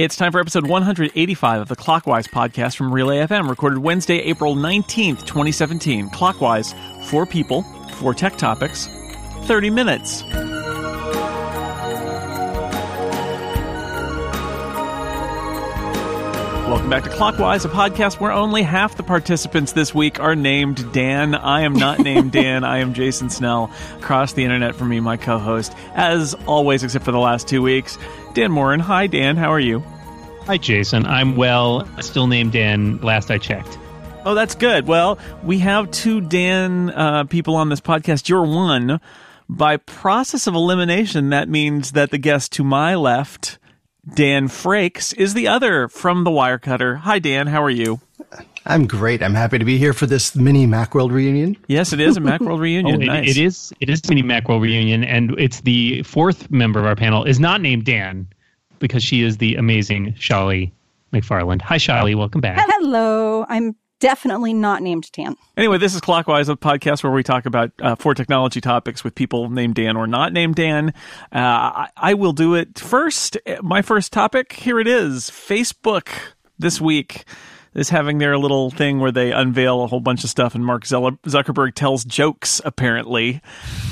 It's time for episode 185 of the Clockwise podcast from Relay FM, recorded Wednesday, April 19th, 2017. Clockwise, four people, four tech topics, 30 minutes. Welcome back to Clockwise, a podcast where only half the participants this week are named Dan. I am not named Dan. I am Jason Snell. Across the internet from me, my co-host, as always, except for the last two weeks, Dan Moren. Hi, Dan. How are you? Hi, Jason. I'm well. Still named Dan. Last I checked. Oh, that's good. Well, we have two Dan uh, people on this podcast. You're one. By process of elimination, that means that the guest to my left Dan Frakes is the other from the Wirecutter. Hi, Dan. How are you? I'm great. I'm happy to be here for this mini Macworld reunion. Yes, it is a Macworld reunion. oh, it, nice. it is. It is a mini Macworld reunion, and it's the fourth member of our panel is not named Dan because she is the amazing Scholle McFarland. Hi, Scholle. Welcome back. Hello. I'm definitely not named Dan. Anyway, this is Clockwise, a podcast where we talk about uh, four technology topics with people named Dan or not named Dan. Uh, I, I will do it first. My first topic, here it is Facebook this week is having their little thing where they unveil a whole bunch of stuff and Mark Zuckerberg tells jokes, apparently.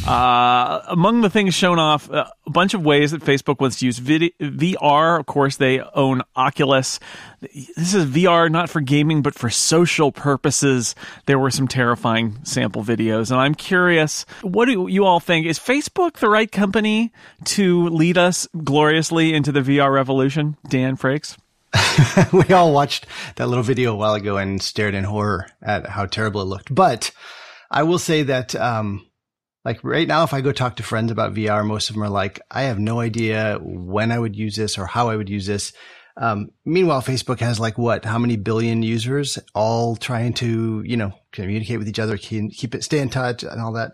Uh, among the things shown off, uh, a bunch of ways that Facebook wants to use vid- VR. Of course, they own Oculus. This is VR not for gaming, but for social purposes. There were some terrifying sample videos, and I'm curious, what do you all think? Is Facebook the right company to lead us gloriously into the VR revolution? Dan Frakes? we all watched that little video a while ago and stared in horror at how terrible it looked. But I will say that, um, like right now, if I go talk to friends about VR, most of them are like, I have no idea when I would use this or how I would use this. Um, meanwhile, Facebook has like what, how many billion users all trying to, you know, communicate with each other, keep it, stay in touch and all that.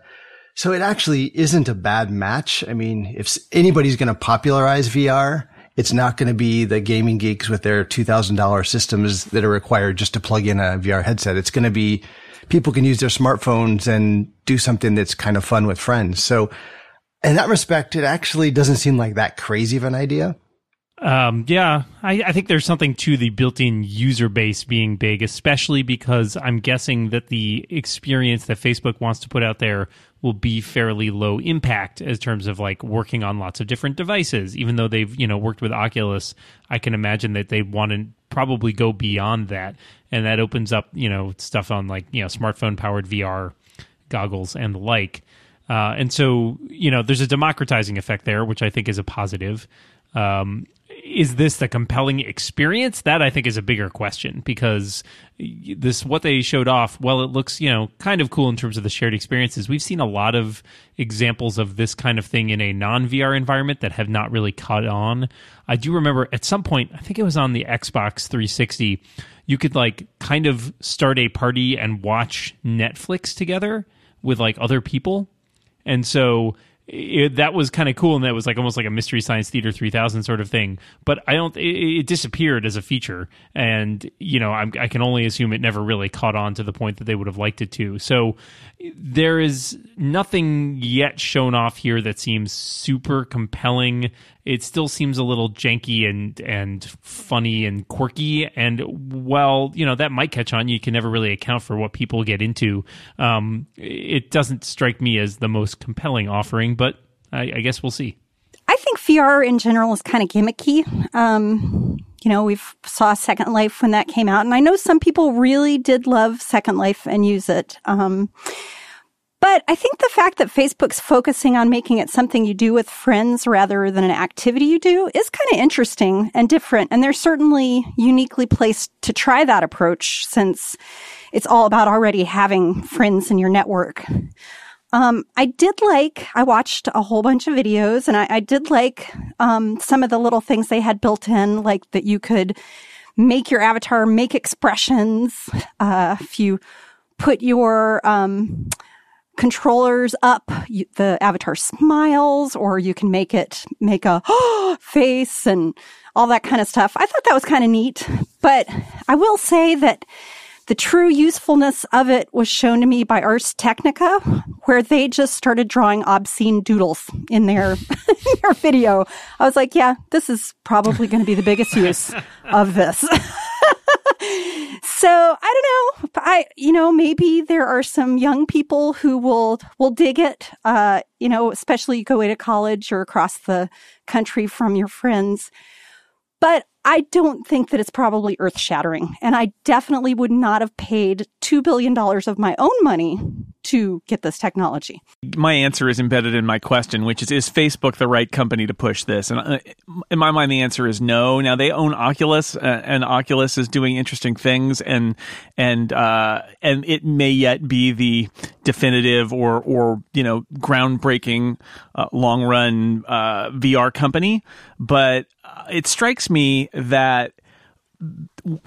So it actually isn't a bad match. I mean, if anybody's going to popularize VR, it's not going to be the gaming geeks with their $2,000 systems that are required just to plug in a VR headset. It's going to be people can use their smartphones and do something that's kind of fun with friends. So in that respect, it actually doesn't seem like that crazy of an idea. Um, yeah, I, I, think there's something to the built-in user base being big, especially because I'm guessing that the experience that Facebook wants to put out there will be fairly low impact as terms of like working on lots of different devices. Even though they've you know worked with Oculus, I can imagine that they want to probably go beyond that, and that opens up you know stuff on like you know smartphone powered VR goggles and the like. Uh, and so you know there's a democratizing effect there, which I think is a positive. Um, is this the compelling experience? That I think is a bigger question because this what they showed off. Well, it looks you know kind of cool in terms of the shared experiences. We've seen a lot of examples of this kind of thing in a non VR environment that have not really caught on. I do remember at some point, I think it was on the Xbox 360, you could like kind of start a party and watch Netflix together with like other people, and so it, that was kind of cool and that was like almost like a mystery science theater 3000 sort of thing. But i don't it, it disappeared as a feature and you know I'm, i can only assume it never really caught on to the point that they would have liked it to. So there is nothing yet shown off here that seems super compelling it still seems a little janky and and funny and quirky. And while you know that might catch on, you can never really account for what people get into. Um, it doesn't strike me as the most compelling offering, but I, I guess we'll see. I think VR in general is kind of gimmicky. Um, you know, we've saw Second Life when that came out, and I know some people really did love Second Life and use it. Um, but I think the fact that Facebook's focusing on making it something you do with friends rather than an activity you do is kind of interesting and different. And they're certainly uniquely placed to try that approach since it's all about already having friends in your network. Um, I did like, I watched a whole bunch of videos and I, I did like, um, some of the little things they had built in, like that you could make your avatar make expressions. Uh, if you put your, um, controllers up, you, the avatar smiles, or you can make it make a face and all that kind of stuff. I thought that was kind of neat, but I will say that The true usefulness of it was shown to me by Ars Technica, where they just started drawing obscene doodles in their, in their video. I was like, yeah, this is probably going to be the biggest use of this. so I don't know. I, you know, maybe there are some young people who will, will dig it. Uh, you know, especially you go away to college or across the country from your friends. But I don't think that it's probably earth shattering. And I definitely would not have paid $2 billion of my own money to get this technology. My answer is embedded in my question, which is Is Facebook the right company to push this? And uh, in my mind, the answer is no. Now, they own Oculus, uh, and Oculus is doing interesting things, and and uh, and it may yet be the definitive or or you know groundbreaking uh, long run uh, VR company, but it strikes me that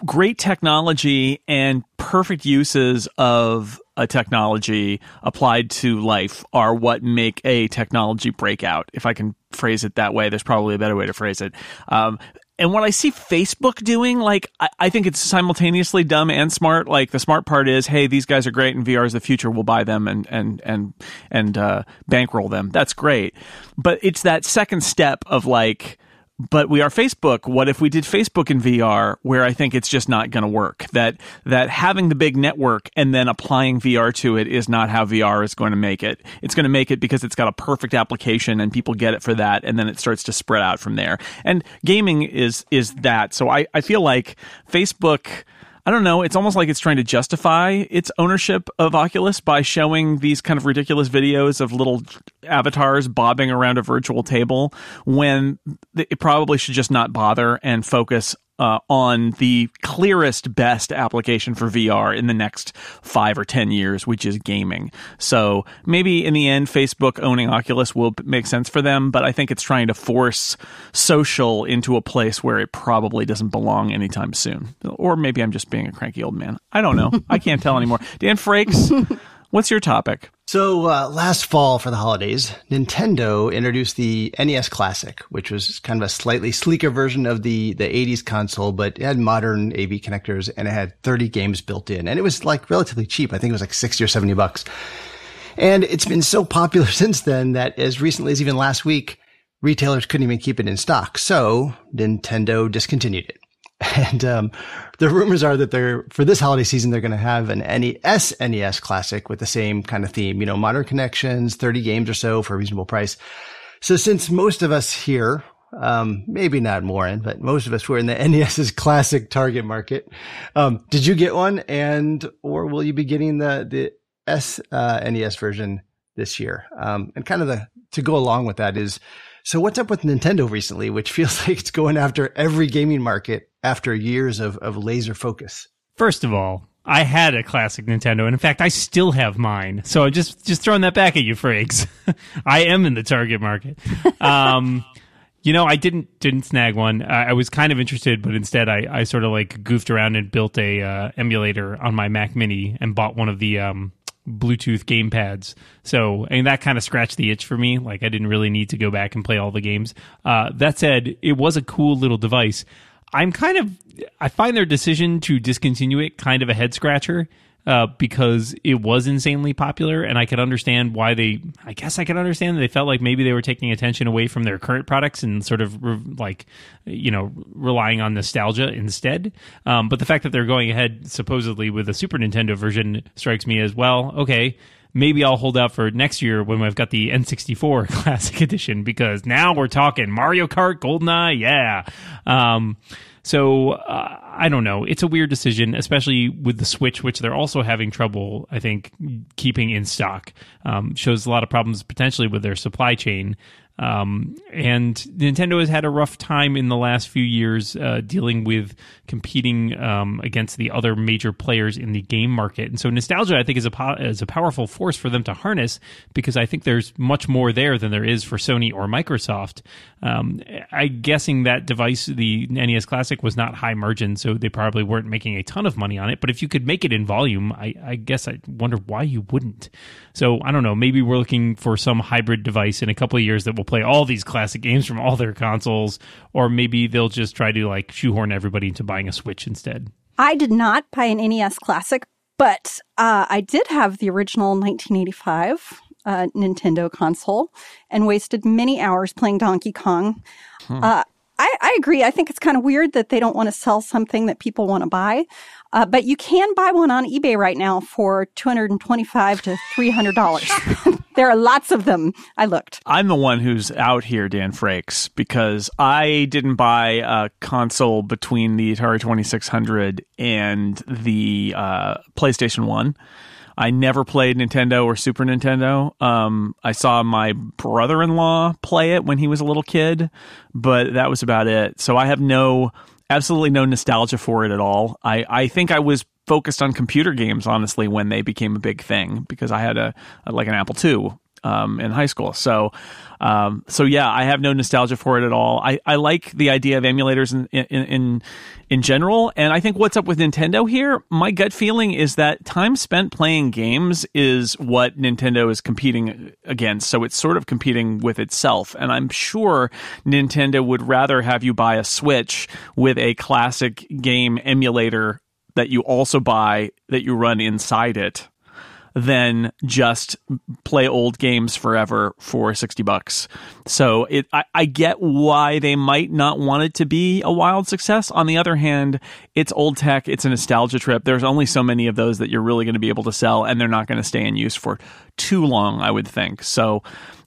great technology and perfect uses of a technology applied to life are what make a technology breakout. If I can phrase it that way, there's probably a better way to phrase it. Um, and what I see Facebook doing, like, I, I, think it's simultaneously dumb and smart. Like, the smart part is, hey, these guys are great and VR is the future. We'll buy them and, and, and, and, uh, bankroll them. That's great. But it's that second step of like, but we are Facebook. What if we did Facebook in VR where I think it's just not going to work? That that having the big network and then applying VR to it is not how VR is going to make it. It's going to make it because it's got a perfect application and people get it for that and then it starts to spread out from there. And gaming is is that. So I I feel like Facebook I don't know. It's almost like it's trying to justify its ownership of Oculus by showing these kind of ridiculous videos of little avatars bobbing around a virtual table when it probably should just not bother and focus uh, on the clearest, best application for VR in the next five or 10 years, which is gaming. So maybe in the end, Facebook owning Oculus will make sense for them, but I think it's trying to force social into a place where it probably doesn't belong anytime soon. Or maybe I'm just being a cranky old man. I don't know. I can't tell anymore. Dan Frakes, what's your topic? So uh, last fall for the holidays, Nintendo introduced the NES Classic, which was kind of a slightly sleeker version of the the 80s console, but it had modern AV connectors and it had 30 games built in, and it was like relatively cheap. I think it was like 60 or 70 bucks. And it's been so popular since then that as recently as even last week, retailers couldn't even keep it in stock. So Nintendo discontinued it. And um, the rumors are that they're for this holiday season they're going to have an NES NES Classic with the same kind of theme. You know, modern connections, thirty games or so for a reasonable price. So since most of us here, um, maybe not Moren, but most of us were in the NES's classic target market. Um, did you get one, and or will you be getting the the S uh, NES version this year? Um, and kind of the to go along with that is so what's up with Nintendo recently, which feels like it's going after every gaming market after years of, of laser focus? First of all, I had a classic Nintendo, and in fact, I still have mine. So just just throwing that back at you, Frakes. I am in the target market. Um, you know, I didn't didn't snag one. I, I, was kind of interested, but instead, I, I sort of like goofed around and built a uh, emulator on my Mac Mini and bought one of the um, Bluetooth game pads. So, and that kind of scratched the itch for me. Like, I didn't really need to go back and play all the games. Uh, that said, it was a cool little device. I'm kind of, I find their decision to discontinue it kind of a head scratcher uh, because it was insanely popular, and I could understand why they. I guess I could understand that they felt like maybe they were taking attention away from their current products and sort of re- like, you know, relying on nostalgia instead. Um, but the fact that they're going ahead supposedly with a Super Nintendo version strikes me as well. Okay, maybe I'll hold out for next year when we've got the N64 Classic Edition because now we're talking Mario Kart, GoldenEye, yeah. Um, so uh, I don't know. It's a weird decision, especially with the Switch, which they're also having trouble, I think, keeping in stock. Um, shows a lot of problems potentially with their supply chain. Um, and Nintendo has had a rough time in the last few years uh, dealing with competing um, against the other major players in the game market. And so nostalgia, I think, is a po- is a powerful force for them to harness because I think there's much more there than there is for Sony or Microsoft. Um, I'm guessing that device, the NES Classic, was not high margin, so they probably weren't making a ton of money on it. But if you could make it in volume, I, I guess I wonder why you wouldn't. So I don't know. Maybe we're looking for some hybrid device in a couple of years that will play all these classic games from all their consoles, or maybe they'll just try to like shoehorn everybody into buying a Switch instead. I did not buy an NES Classic, but uh, I did have the original 1985 uh, Nintendo console and wasted many hours playing Donkey Kong. Hmm. Uh, I, I, agree. I think it's kind of weird that they don't want to sell something that people want to buy. Uh, but you can buy one on eBay right now for 225 to $300. there are lots of them. I looked. I'm the one who's out here, Dan Frakes, because I didn't buy a console between the Atari 2600 and the uh, PlayStation 1. I never played Nintendo or Super Nintendo. Um, I saw my brother in law play it when he was a little kid, but that was about it. So I have no absolutely no nostalgia for it at all. I, I think I was focused on computer games honestly when they became a big thing because I had a, a like an Apple II um, in high school. So, um, so yeah, I have no nostalgia for it at all. I, I like the idea of emulators in, in, in, in general. And I think what's up with Nintendo here, my gut feeling is that time spent playing games is what Nintendo is competing against. So it's sort of competing with itself. And I'm sure Nintendo would rather have you buy a Switch with a classic game emulator that you also buy that you run inside it than just play old games forever for 60 bucks. So it, I, I, get why they might not want it to be a wild success. On the other hand, it's old tech. It's a nostalgia trip. There's only so many of those that you're really going to be able to sell and they're not going to stay in use for too long, I would think. So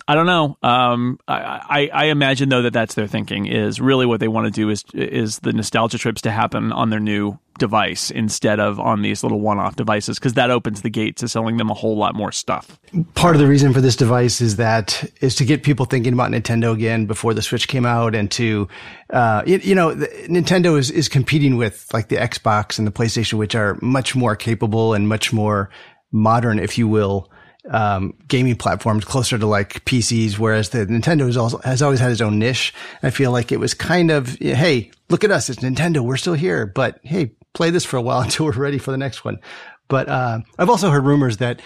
I don't know. Um, I, I, I, imagine though that that's their thinking is really what they want to do is is the nostalgia trips to happen on their new device instead of on these little one-off devices because that opens the gate to selling them a whole lot more stuff. Part of the reason for this device is that is to get people thinking about Nintendo again before the Switch came out and to uh, you, you know Nintendo is is competing with like the Xbox and the PlayStation which are much more capable and much more modern if you will um, gaming platforms closer to like PCs, whereas the Nintendo has, also, has always had its own niche. I feel like it was kind of, hey, look at us, it's Nintendo, we're still here, but hey, play this for a while until we're ready for the next one. But uh, I've also heard rumors that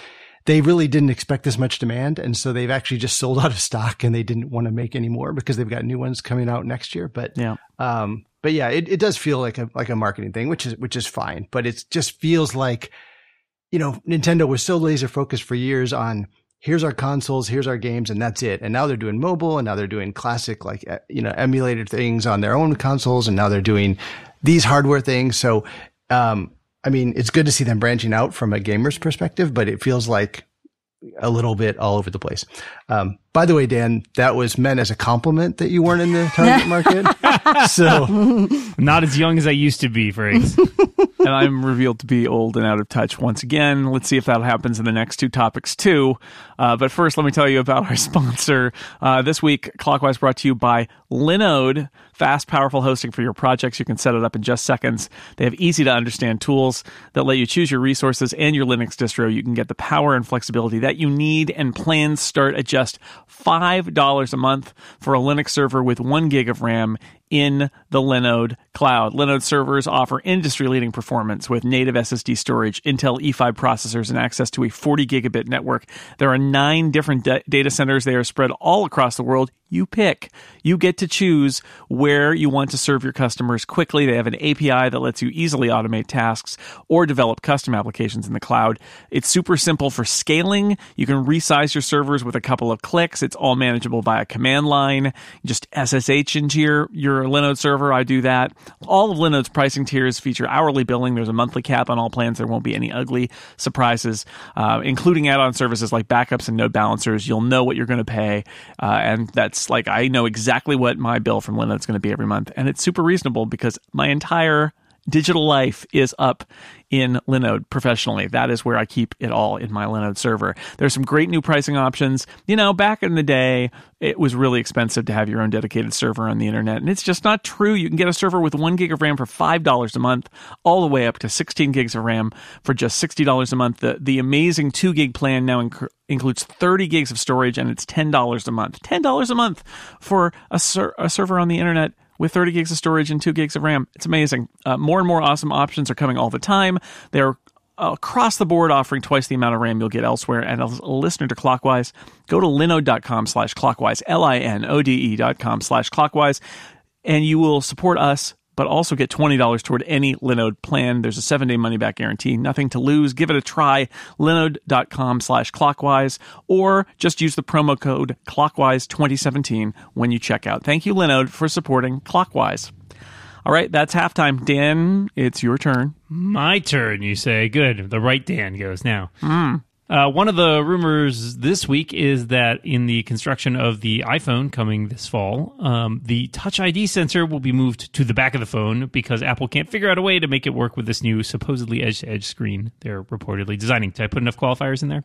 they really didn't expect this much demand, and so they've actually just sold out of stock, and they didn't want to make any more because they've got new ones coming out next year. But yeah, um, but yeah, it, it does feel like a like a marketing thing, which is which is fine. But it just feels like you know Nintendo was so laser focused for years on here's our consoles, here's our games, and that's it. And now they're doing mobile, and now they're doing classic like you know emulated things on their own consoles, and now they're doing these hardware things. So, um, I mean, it's good to see them branching out from a gamer's perspective, but it feels like a little bit all over the place. Um, by the way, Dan, that was meant as a compliment that you weren't in the target market. so, not as young as I used to be, Frakes. and I'm revealed to be old and out of touch once again. Let's see if that happens in the next two topics too. Uh, but first, let me tell you about our sponsor. Uh, this week, Clockwise brought to you by Linode. Fast, powerful hosting for your projects. You can set it up in just seconds. They have easy to understand tools that let you choose your resources and your Linux distro. You can get the power and flexibility that you need, and plans start at just $5 a month for a Linux server with one gig of RAM in the Linode cloud. Linode servers offer industry leading performance with native SSD storage, Intel E5 processors, and access to a 40 gigabit network. There are nine different da- data centers. They are spread all across the world. You pick. You get to choose where you want to serve your customers quickly. They have an API that lets you easily automate tasks or develop custom applications in the cloud. It's super simple for scaling. You can resize your servers with a couple of clicks. It's all manageable via command line. Just SSH into your, your Linode server. I do that. All of Linode's pricing tiers feature hourly billing. There's a monthly cap on all plans. There won't be any ugly surprises, uh, including add on services like backups and node balancers. You'll know what you're going to pay. Uh, and that's like, I know exactly what my bill from Linode is going to be every month. And it's super reasonable because my entire digital life is up in Linode professionally. That is where I keep it all in my Linode server. There's some great new pricing options. You know, back in the day, it was really expensive to have your own dedicated server on the internet, and it's just not true. You can get a server with one gig of RAM for five dollars a month, all the way up to 16 gigs of RAM for just sixty dollars a month. The the amazing two gig plan now inc- includes 30 gigs of storage, and it's ten dollars a month. Ten dollars a month for a, ser- a server on the internet with 30 gigs of storage and 2 gigs of RAM. It's amazing. Uh, more and more awesome options are coming all the time. They're across the board offering twice the amount of RAM you'll get elsewhere. And as a listener to Clockwise, go to linode.com slash clockwise, L-I-N-O-D-E dot com slash clockwise, and you will support us but also get $20 toward any Linode plan. There's a seven day money back guarantee. Nothing to lose. Give it a try. Linode.com slash clockwise, or just use the promo code clockwise 2017 when you check out. Thank you, Linode, for supporting Clockwise. All right, that's halftime. Dan, it's your turn. My turn, you say. Good. The right Dan goes now. Mm. Uh, one of the rumors this week is that in the construction of the iPhone coming this fall, um, the Touch ID sensor will be moved to the back of the phone because Apple can't figure out a way to make it work with this new supposedly edge to edge screen they're reportedly designing. Did I put enough qualifiers in there?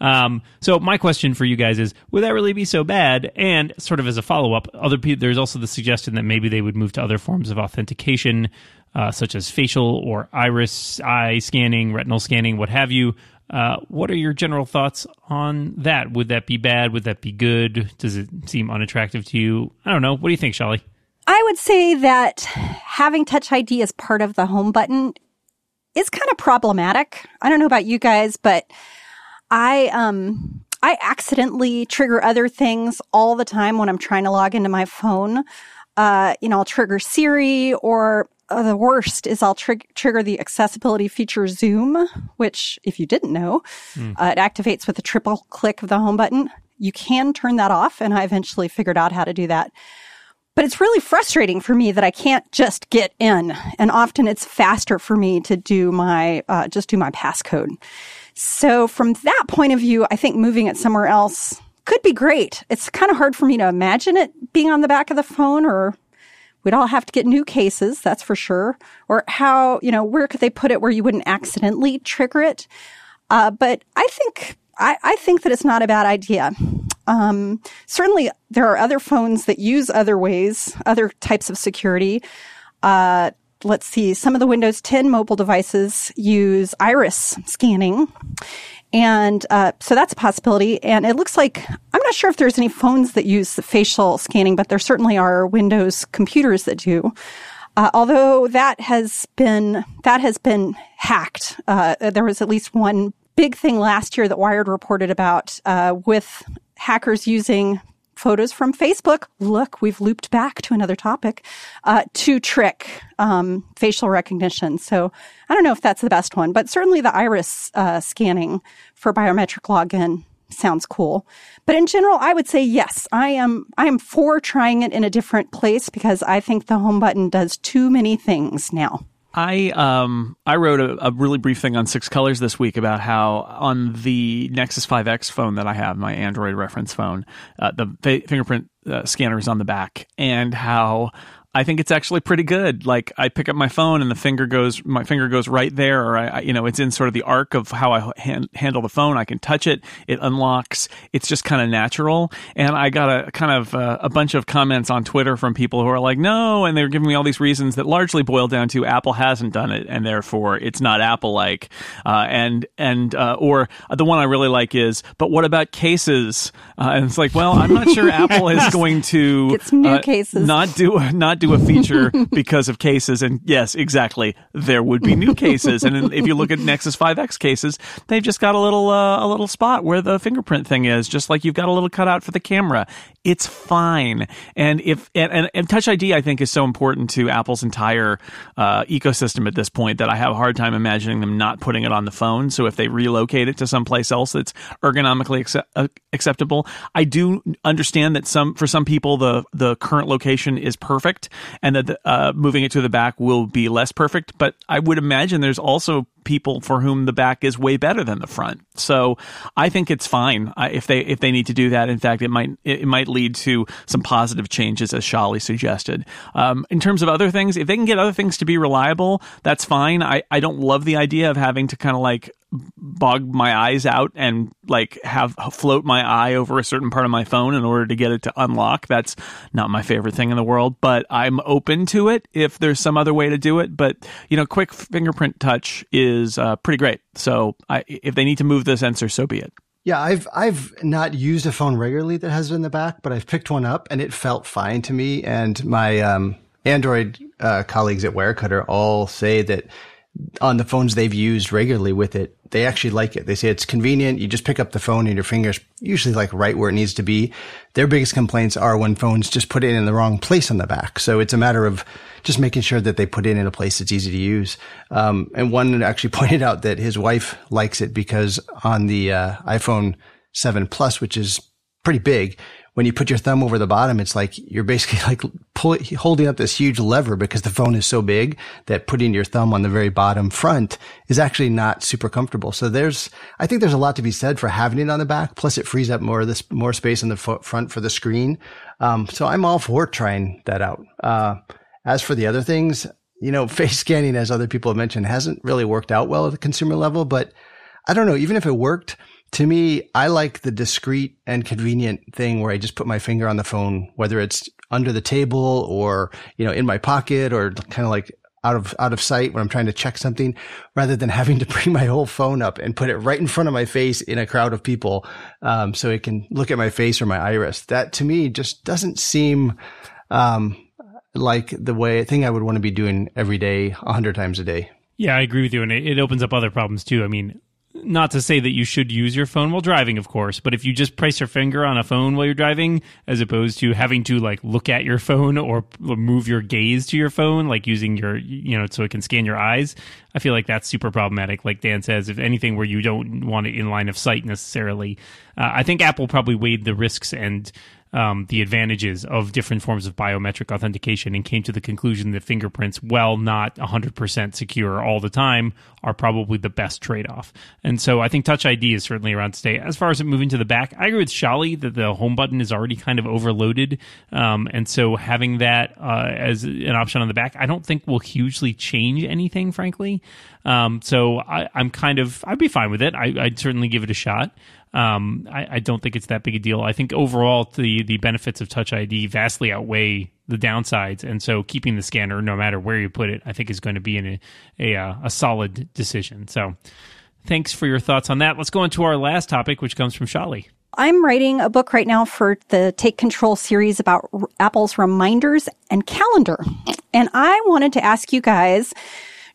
Um, so my question for you guys is: Would that really be so bad? And sort of as a follow up, other people, there's also the suggestion that maybe they would move to other forms of authentication. Uh, such as facial or iris eye scanning, retinal scanning, what have you. Uh, what are your general thoughts on that? Would that be bad? Would that be good? Does it seem unattractive to you? I don't know. What do you think, Scholle? I would say that having Touch ID as part of the home button is kind of problematic. I don't know about you guys, but I um I accidentally trigger other things all the time when I'm trying to log into my phone. Uh, you know, I'll trigger Siri or uh, the worst is I'll tr- trigger the accessibility feature Zoom, which, if you didn't know, mm. uh, it activates with a triple click of the home button. You can turn that off, and I eventually figured out how to do that. But it's really frustrating for me that I can't just get in, and often it's faster for me to do my uh, just do my passcode. So from that point of view, I think moving it somewhere else could be great. It's kind of hard for me to imagine it being on the back of the phone or We'd all have to get new cases, that's for sure. Or how, you know, where could they put it where you wouldn't accidentally trigger it? Uh, but I think, I, I, think that it's not a bad idea. Um, certainly there are other phones that use other ways, other types of security. Uh, let's see, some of the Windows 10 mobile devices use iris scanning. And uh, so that's a possibility. And it looks like I'm not sure if there's any phones that use facial scanning, but there certainly are Windows computers that do. Uh, although that has been that has been hacked. Uh, there was at least one big thing last year that Wired reported about uh, with hackers using photos from Facebook. Look, we've looped back to another topic uh, to trick um, facial recognition. So I don't know if that's the best one, but certainly the iris uh, scanning for biometric login sounds cool. But in general, I would say yes. I am I am for trying it in a different place because I think the home button does too many things now. I um I wrote a, a, really brief thing on Six Colors this week about how on the Nexus 5X phone that I have, my Android reference phone, uh, the fa- fingerprint uh, scanner is on the back, and how I think it's actually pretty good. Like I pick up my phone and the finger goes, my finger goes right there, or I, you know, it's in sort of the arc of how I hand, handle the phone. I can touch it, it unlocks. It's just kind of natural. And I got a kind of uh, a bunch of comments on Twitter from people who are like, no, and they're giving me all these reasons that largely boil down to Apple hasn't done it, and therefore it's not Apple like. Uh, and and uh, or the one I really like is, but what about cases? Uh, and it's like, well, I'm not sure Apple is going to get some new uh, cases, not do not do a feature because of cases. And yes, exactly, there would be new cases. And if you look at Nexus 5X cases, they've just got a little uh, a little spot where the fingerprint thing is, just like you've got a little cutout for the camera. It's fine. And if and, and, and Touch ID, I think, is so important to Apple's entire uh, ecosystem at this point that I have a hard time imagining them not putting it on the phone. So if they relocate it to someplace else that's ergonomically accept, uh, acceptable, I do understand that some for some people the the current location is perfect and that uh, moving it to the back will be less perfect. But I would imagine there's also people for whom the back is way better than the front. So I think it's fine if they if they need to do that. In fact, it might it might lead to some positive changes, as Scholle suggested. Um, in terms of other things, if they can get other things to be reliable, that's fine. I, I don't love the idea of having to kind of like bog my eyes out and like have float my eye over a certain part of my phone in order to get it to unlock. That's not my favorite thing in the world, but I'm open to it if there's some other way to do it. But you know, quick fingerprint touch is uh, pretty great. So I, if they need to move the sensor, so be it. Yeah, I've I've not used a phone regularly that has it in the back, but I've picked one up and it felt fine to me. And my um, Android uh, colleagues at Wirecutter all say that on the phones they've used regularly with it, they actually like it. They say it's convenient. You just pick up the phone and your fingers usually like right where it needs to be. Their biggest complaints are when phones just put it in the wrong place on the back. So it's a matter of just making sure that they put it in a place that's easy to use. Um, and one actually pointed out that his wife likes it because on the uh, iPhone 7 Plus, which is pretty big, when you put your thumb over the bottom, it's like you're basically like pull, holding up this huge lever because the phone is so big that putting your thumb on the very bottom front is actually not super comfortable. So there's, I think there's a lot to be said for having it on the back. Plus it frees up more of this, more space on the front for the screen. Um, so I'm all for trying that out. Uh, as for the other things, you know, face scanning, as other people have mentioned, hasn't really worked out well at the consumer level, but I don't know, even if it worked, to me, I like the discreet and convenient thing where I just put my finger on the phone, whether it's under the table or, you know, in my pocket or kind of like out of, out of sight when I'm trying to check something rather than having to bring my whole phone up and put it right in front of my face in a crowd of people. Um, so it can look at my face or my iris. That to me just doesn't seem, um, like the way thing I would want to be doing every day, a hundred times a day. Yeah, I agree with you. And it, it opens up other problems too. I mean, not to say that you should use your phone while driving, of course, but if you just place your finger on a phone while you're driving, as opposed to having to like look at your phone or move your gaze to your phone, like using your, you know, so it can scan your eyes, I feel like that's super problematic. Like Dan says, if anything where you don't want it in line of sight necessarily, uh, I think Apple probably weighed the risks and um, the advantages of different forms of biometric authentication and came to the conclusion that fingerprints, while not 100% secure all the time, are probably the best trade off. And so I think Touch ID is certainly around to stay. As far as it moving to the back, I agree with Scholle that the home button is already kind of overloaded. Um, and so having that uh, as an option on the back, I don't think will hugely change anything, frankly. Um, so I, am kind of, I'd be fine with it. I, would certainly give it a shot um, I, I, don't think it's that big a deal. I think overall the the benefits of Touch ID vastly outweigh the downsides, and so keeping the scanner, no matter where you put it, I think is going to be a a, a solid decision. So, thanks for your thoughts on that. Let's go into our last topic, which comes from Scholle. I'm writing a book right now for the Take Control series about Apple's reminders and calendar. And I wanted to ask you guys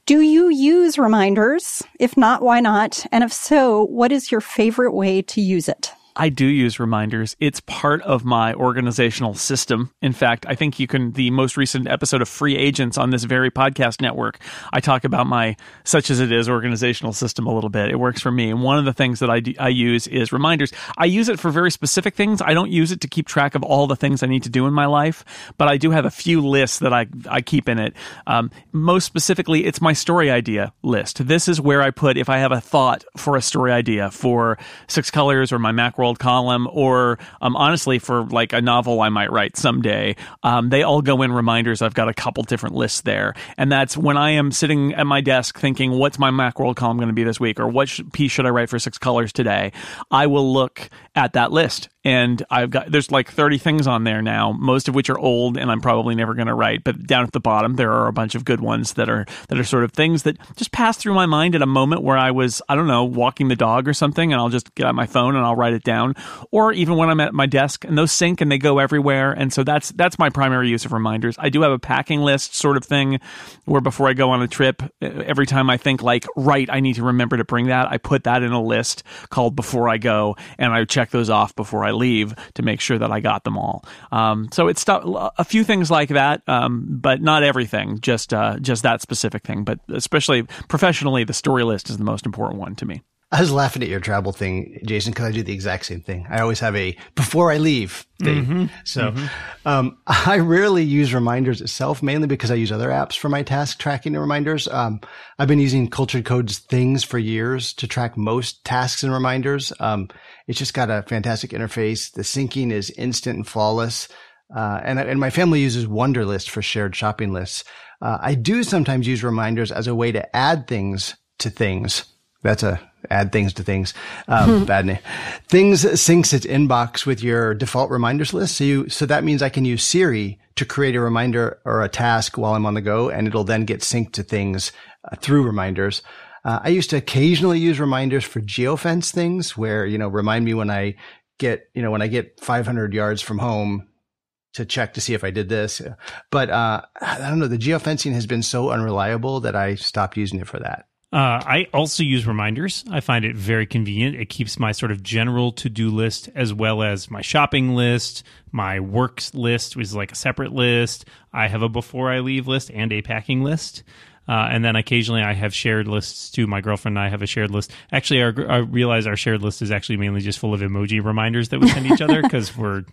do you use reminders? If not, why not? And if so, what is your favorite way to use it? I do use reminders. It's part of my organizational system. In fact, I think you can, the most recent episode of Free Agents on this very podcast network, I talk about my such as it is organizational system a little bit. It works for me. And one of the things that I, do, I use is reminders. I use it for very specific things. I don't use it to keep track of all the things I need to do in my life, but I do have a few lists that I, I keep in it. Um, most specifically, it's my story idea list. This is where I put, if I have a thought for a story idea for Six Colors or my Macworld world column or um, honestly for like a novel I might write someday. Um, they all go in reminders. I've got a couple different lists there. And that's when I am sitting at my desk thinking, what's my Macworld column going to be this week? Or what sh- piece should I write for Six Colors today? I will look at that list and I've got there's like 30 things on there now, most of which are old and I'm probably never going to write. But down at the bottom there are a bunch of good ones that are that are sort of things that just pass through my mind at a moment where I was I don't know walking the dog or something, and I'll just get out my phone and I'll write it down. Or even when I'm at my desk and those sync and they go everywhere, and so that's that's my primary use of reminders. I do have a packing list sort of thing where before I go on a trip, every time I think like right, I need to remember to bring that, I put that in a list called before I go, and I check those off before I leave to make sure that I got them all. Um, so it's a few things like that, um, but not everything. Just uh, just that specific thing. But especially professionally, the story list is the most important one to me. I was laughing at your travel thing, Jason, because I do the exact same thing. I always have a before I leave thing. Mm-hmm. So, mm-hmm. Um, I rarely use reminders itself, mainly because I use other apps for my task tracking and reminders. Um, I've been using Cultured Code's things for years to track most tasks and reminders. Um, it's just got a fantastic interface. The syncing is instant and flawless. Uh, and, and my family uses Wunderlist for shared shopping lists. Uh, I do sometimes use reminders as a way to add things to things. That's a add things to things. Um, bad name. Things syncs its inbox with your default reminders list. So you, so that means I can use Siri to create a reminder or a task while I'm on the go and it'll then get synced to things uh, through reminders. Uh, I used to occasionally use reminders for geofence things where, you know, remind me when I get, you know, when I get 500 yards from home, to check to see if I did this. But uh, I don't know. The geofencing has been so unreliable that I stopped using it for that. Uh, I also use reminders. I find it very convenient. It keeps my sort of general to do list as well as my shopping list, my works list, which is like a separate list. I have a before I leave list and a packing list. Uh, and then occasionally I have shared lists too. My girlfriend and I have a shared list. Actually, our, I realize our shared list is actually mainly just full of emoji reminders that we send each other because we're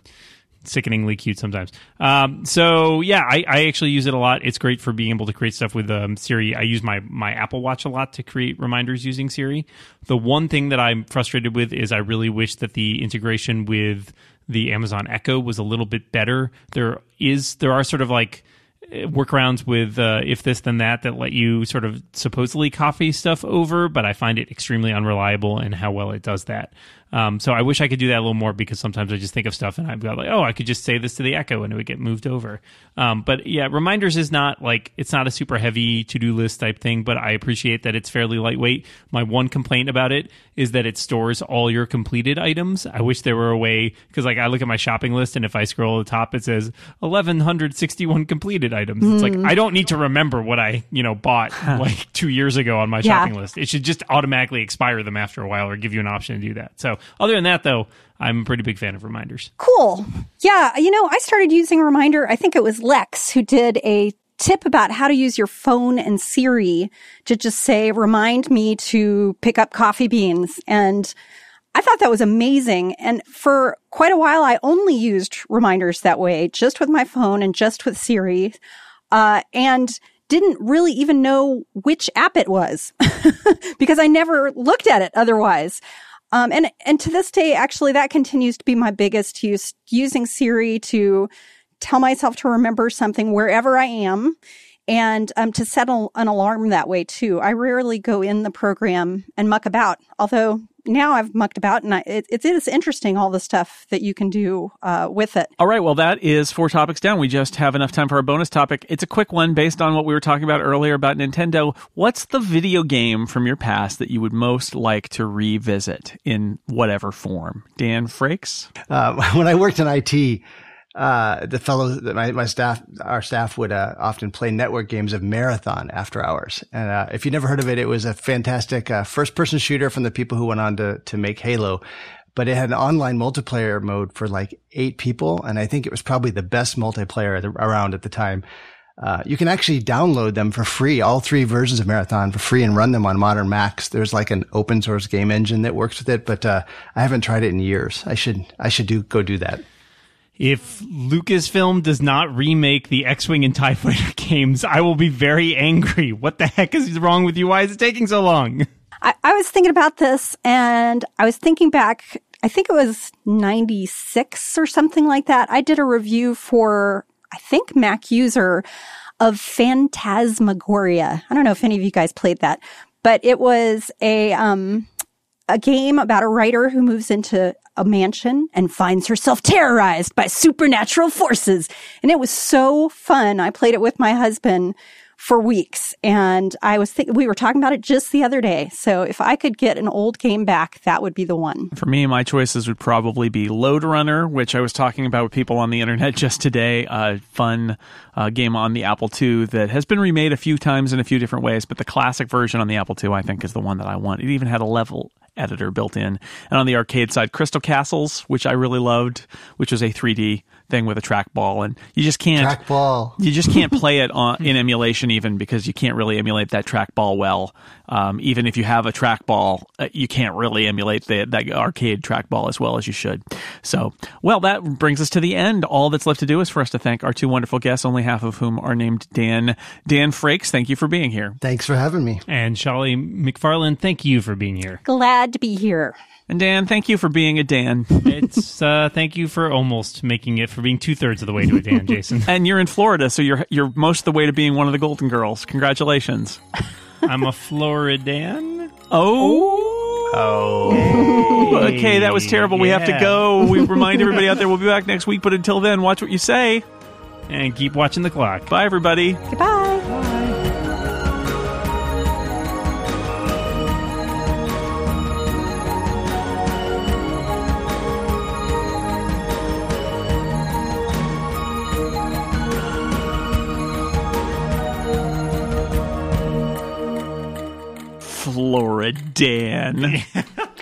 sickeningly cute sometimes. Um, so yeah, I, I, actually use it a lot. It's great for being able to create stuff with um, Siri. I use my my Apple Watch a lot to create reminders using Siri. The one thing that I'm frustrated with is I really wish that the integration with the Amazon Echo was a little bit better. There is there are sort of like workarounds with uh, if this then that that let you sort of supposedly copy stuff over, but I find it extremely unreliable and how well it does that. Um, so I wish I could do that a little more because sometimes I just think of stuff and I've got like, oh, I could just say this to the Echo and it would get moved over. Um, but yeah, reminders is not like it's not a super heavy to do list type thing, but I appreciate that it's fairly lightweight. My one complaint about it is that it stores all your completed items. I wish there were a way because like I look at my shopping list and if I scroll to the top, it says 1161 completed items. Mm. It's like hmm. I don't need to remember what I you know bought like two years ago on my yeah. shopping list. It should just automatically expire them after a while or give you an option to do that. So other than that, though, I'm a pretty big fan of reminders. Cool. Yeah. You know, I started using Reminder. I think it was Lex who did a tip about how to use your phone and Siri to just say, remind me to pick up coffee beans. And I thought that was amazing. And for quite a while, I only used reminders that way, just with my phone and just with Siri. Uh, and didn't really even know which app it was because I never looked at it otherwise. Um, and, and to this day, actually, that continues to be my biggest use, using Siri to tell myself to remember something wherever I am and um, to set a, an alarm that way too. I rarely go in the program and muck about, although now I've mucked about and I, it, it is interesting all the stuff that you can do uh, with it. All right. Well, that is four topics down. We just have enough time for our bonus topic. It's a quick one based on what we were talking about earlier about Nintendo. What's the video game from your past that you would most like to revisit in whatever form? Dan Frakes? Uh, when I worked in IT, uh, the fellows that my, my staff, our staff would uh, often play network games of Marathon after hours. And uh, if you never heard of it, it was a fantastic uh, first person shooter from the people who went on to, to make Halo. But it had an online multiplayer mode for like eight people. And I think it was probably the best multiplayer around at the time. Uh, you can actually download them for free, all three versions of Marathon for free and run them on modern Macs. There's like an open source game engine that works with it, but, I haven't tried it in years. I should, I should do, go do that if Lucasfilm does not remake the X-wing and Tie Fighter games, I will be very angry. What the heck is wrong with you? Why is it taking so long? I, I was thinking about this, and I was thinking back. I think it was '96 or something like that. I did a review for I think MacUser of Phantasmagoria. I don't know if any of you guys played that, but it was a um, a game about a writer who moves into a mansion and finds herself terrorized by supernatural forces. And it was so fun. I played it with my husband for weeks and I was thinking, we were talking about it just the other day. So if I could get an old game back, that would be the one. For me, my choices would probably be Lode Runner, which I was talking about with people on the internet just today. A fun uh, game on the Apple II that has been remade a few times in a few different ways, but the classic version on the Apple II, I think, is the one that I want. It even had a level editor built in. And on the arcade side, Crystal Castles, which I really loved, which was a 3D thing with a trackball, and you just can't trackball. You just can't play it on in emulation even because you can't really emulate that trackball well. Um, even if you have a trackball, uh, you can't really emulate the, that arcade trackball as well as you should. So, well, that brings us to the end. All that's left to do is for us to thank our two wonderful guests, only half of whom are named Dan. Dan Frakes, thank you for being here. Thanks for having me. And Scholle McFarland, thank you for being here. Glad to be here. And Dan, thank you for being a Dan. it's uh, thank you for almost making it for being two thirds of the way to a Dan, Jason. and you're in Florida, so you're you're most of the way to being one of the Golden Girls. Congratulations. I'm a Floridan. Oh. Oh. okay, that was terrible. We have to go. We remind everybody out there we'll be back next week, but until then, watch what you say. And keep watching the clock. Bye, everybody. Goodbye. Flora Dan.